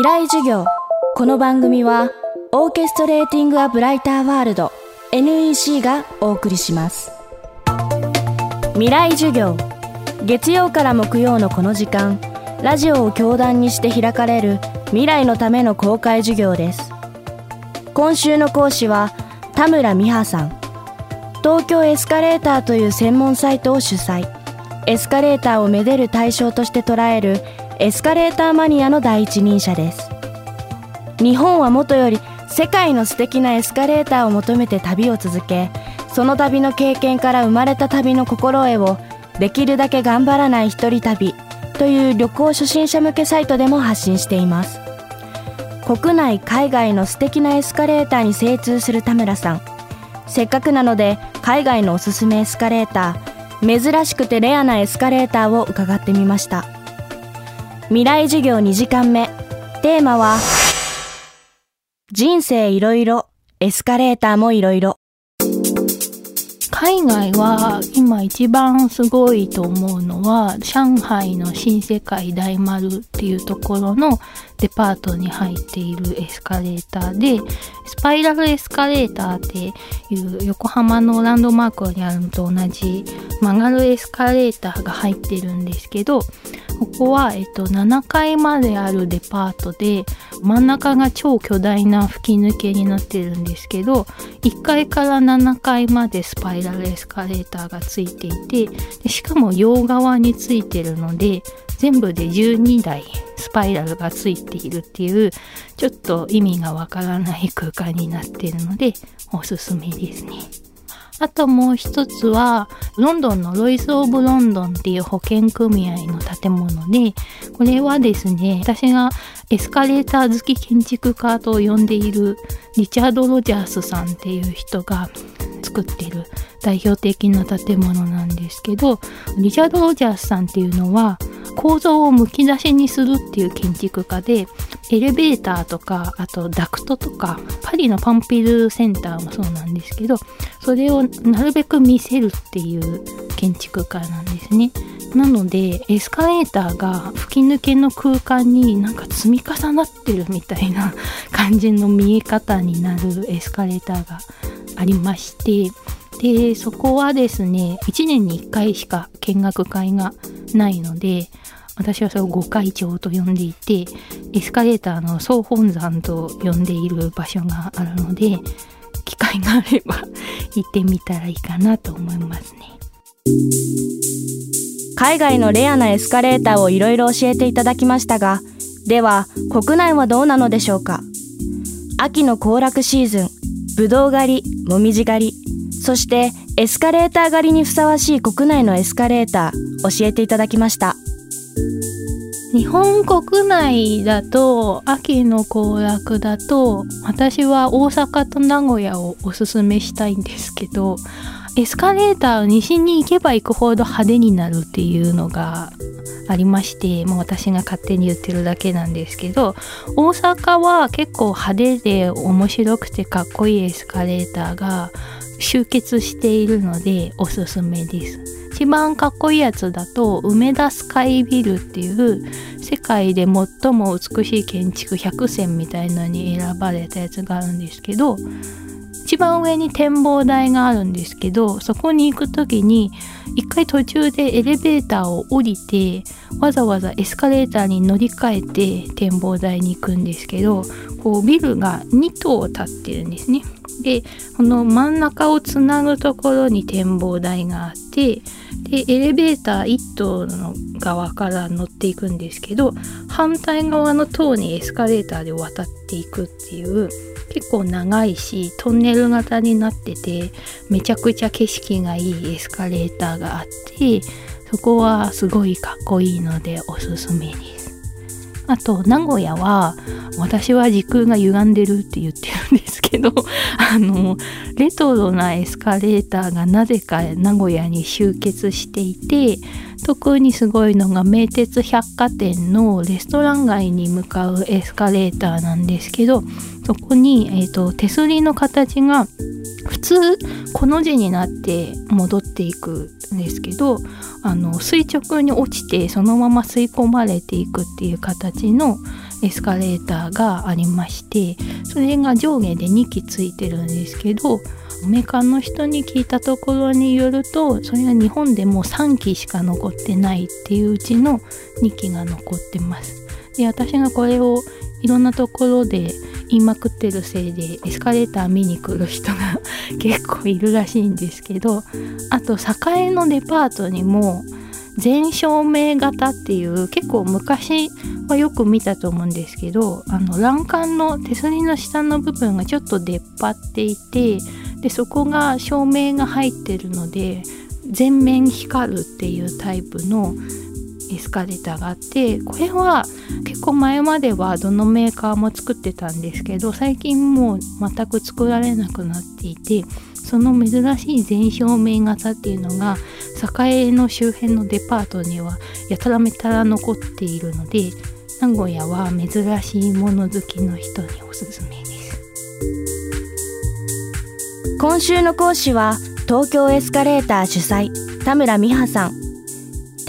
未来授業。この番組はオーケストレーティング・ア・ブライター・ワールド NEC がお送りします。未来授業。月曜から木曜のこの時間ラジオを教壇にして開かれる未来のための公開授業です。今週の講師は田村美葉さん。東京エスカレーターという専門サイトを主催。エスカレーターをめでる対象として捉えるエスカレーターマニアの第一人者です。日本はもとより世界の素敵なエスカレーターを求めて旅を続けその旅の経験から生まれた旅の心得をできるだけ頑張らない一人旅という旅行初心者向けサイトでも発信しています。国内海外の素敵なエスカレーターに精通する田村さん。せっかくなので海外のおすすめエスカレーター珍しくてレアなエスカレーターを伺ってみました。未来授業2時間目。テーマは人生いろいろエスカレーターもいろいろ。海外は今一番すごいと思うのは上海の新世界大丸っていうところのデパートに入っているエスカレーターでスパイラルエスカレーターっていう横浜のランドマークにあるのと同じ曲がるエスカレーターが入ってるんですけどここは、えっと、7階まであるデパートで真ん中が超巨大な吹き抜けになってるんですけど1階から7階までスパイラルエスカレーターがついていてでしかも両側についてるので全部で12台スパイラルがついているっていうちょっと意味がわからない空間になってるのでおすすめですね。あともう一つは、ロンドンのロイス・オブ・ロンドンっていう保険組合の建物で、これはですね、私がエスカレーター好き建築家と呼んでいるリチャード・ロジャースさんっていう人が作ってる代表的な建物なんですけど、リチャード・ロジャースさんっていうのは構造をむき出しにするっていう建築家で、エレベーターとか、あとダクトとか、パリのパンピルセンターもそうなんですけど、それをなるべく見せるっていう建築家なんですね。なので、エスカレーターが吹き抜けの空間になんか積み重なってるみたいな感じの見え方になるエスカレーターがありまして、で、そこはですね、1年に1回しか見学会がないので、私はそれを御会長と呼んでいて、エスカレーターの総本山と呼んでいる場所があるので、機会があれば 行ってみたらいいかなと思いますね。海外のレアなエスカレーターをいろいろ教えていただきましたが、では国内はどうなのでしょうか？秋の行楽シーズン、ぶどう狩り、もみじ狩り、そしてエスカレーター狩りにふさわしい国内のエスカレーター教えていただきました。日本国内だと秋の行楽だと私は大阪と名古屋をおすすめしたいんですけどエスカレーターを西に行けば行くほど派手になるっていうのがありましてもう私が勝手に言ってるだけなんですけど大阪は結構派手で面白くてかっこいいエスカレーターが集結しているのでおすすめです。一番かっこいいやつだと梅田スカイビルっていう世界で最も美しい建築100選みたいなのに選ばれたやつがあるんですけど一番上に展望台があるんですけどそこに行く時に一回途中でエレベーターを降りてわざわざエスカレーターに乗り換えて展望台に行くんですけどこうビルが2棟建ってるんですね。でこの真ん中をつなぐところに展望台があってでエレベーター1棟の側から乗っていくんですけど反対側の塔にエスカレーターで渡っていくっていう結構長いしトンネル型になっててめちゃくちゃ景色がいいエスカレーターがあってそこはすごいかっこいいのでおすすめです。あと、名古屋は、私は時空が歪んでるって言ってるんですけど、あの、レトロなエスカレーターがなぜか名古屋に集結していて、特にすごいのが名鉄百貨店のレストラン街に向かうエスカレーターなんですけど、そこに、えーと、手すりの形が通この字になって戻っていくんですけどあの垂直に落ちてそのまま吸い込まれていくっていう形のエスカレーターがありましてそれが上下で2機ついてるんですけどメーカーの人に聞いたところによるとそれが日本でもう3機しか残ってないっていううちの2機が残ってます。で私がこれをいろんなところでいまくってるせいでエスカレーター見に来る人が 結構いるらしいんですけどあと栄のデパートにも全照明型っていう結構昔はよく見たと思うんですけどあの欄干の手すりの下の部分がちょっと出っ張っていてでそこが照明が入ってるので全面光るっていうタイプのエスカレーターがあってこれは結構前まではどのメーカーも作ってたんですけど最近もう全く作られなくなっていてその珍しい全照明型っていうのが栄の周辺のデパートにはやたらめたら残っているので名古屋は珍しいもの好きの人におすすめです。今週の講師は東京エスカレーター主催田村美葉さん。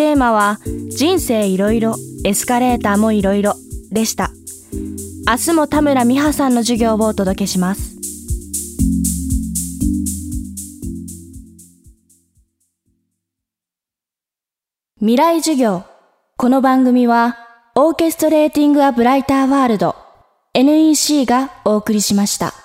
テーマは人生いろいろエスカレーターもいろいろでした明日も田村美葉さんの授業をお届けします未来授業。この番組は、オーケストレーティング・ア・ブライター・ワールド NEC がお送りしました。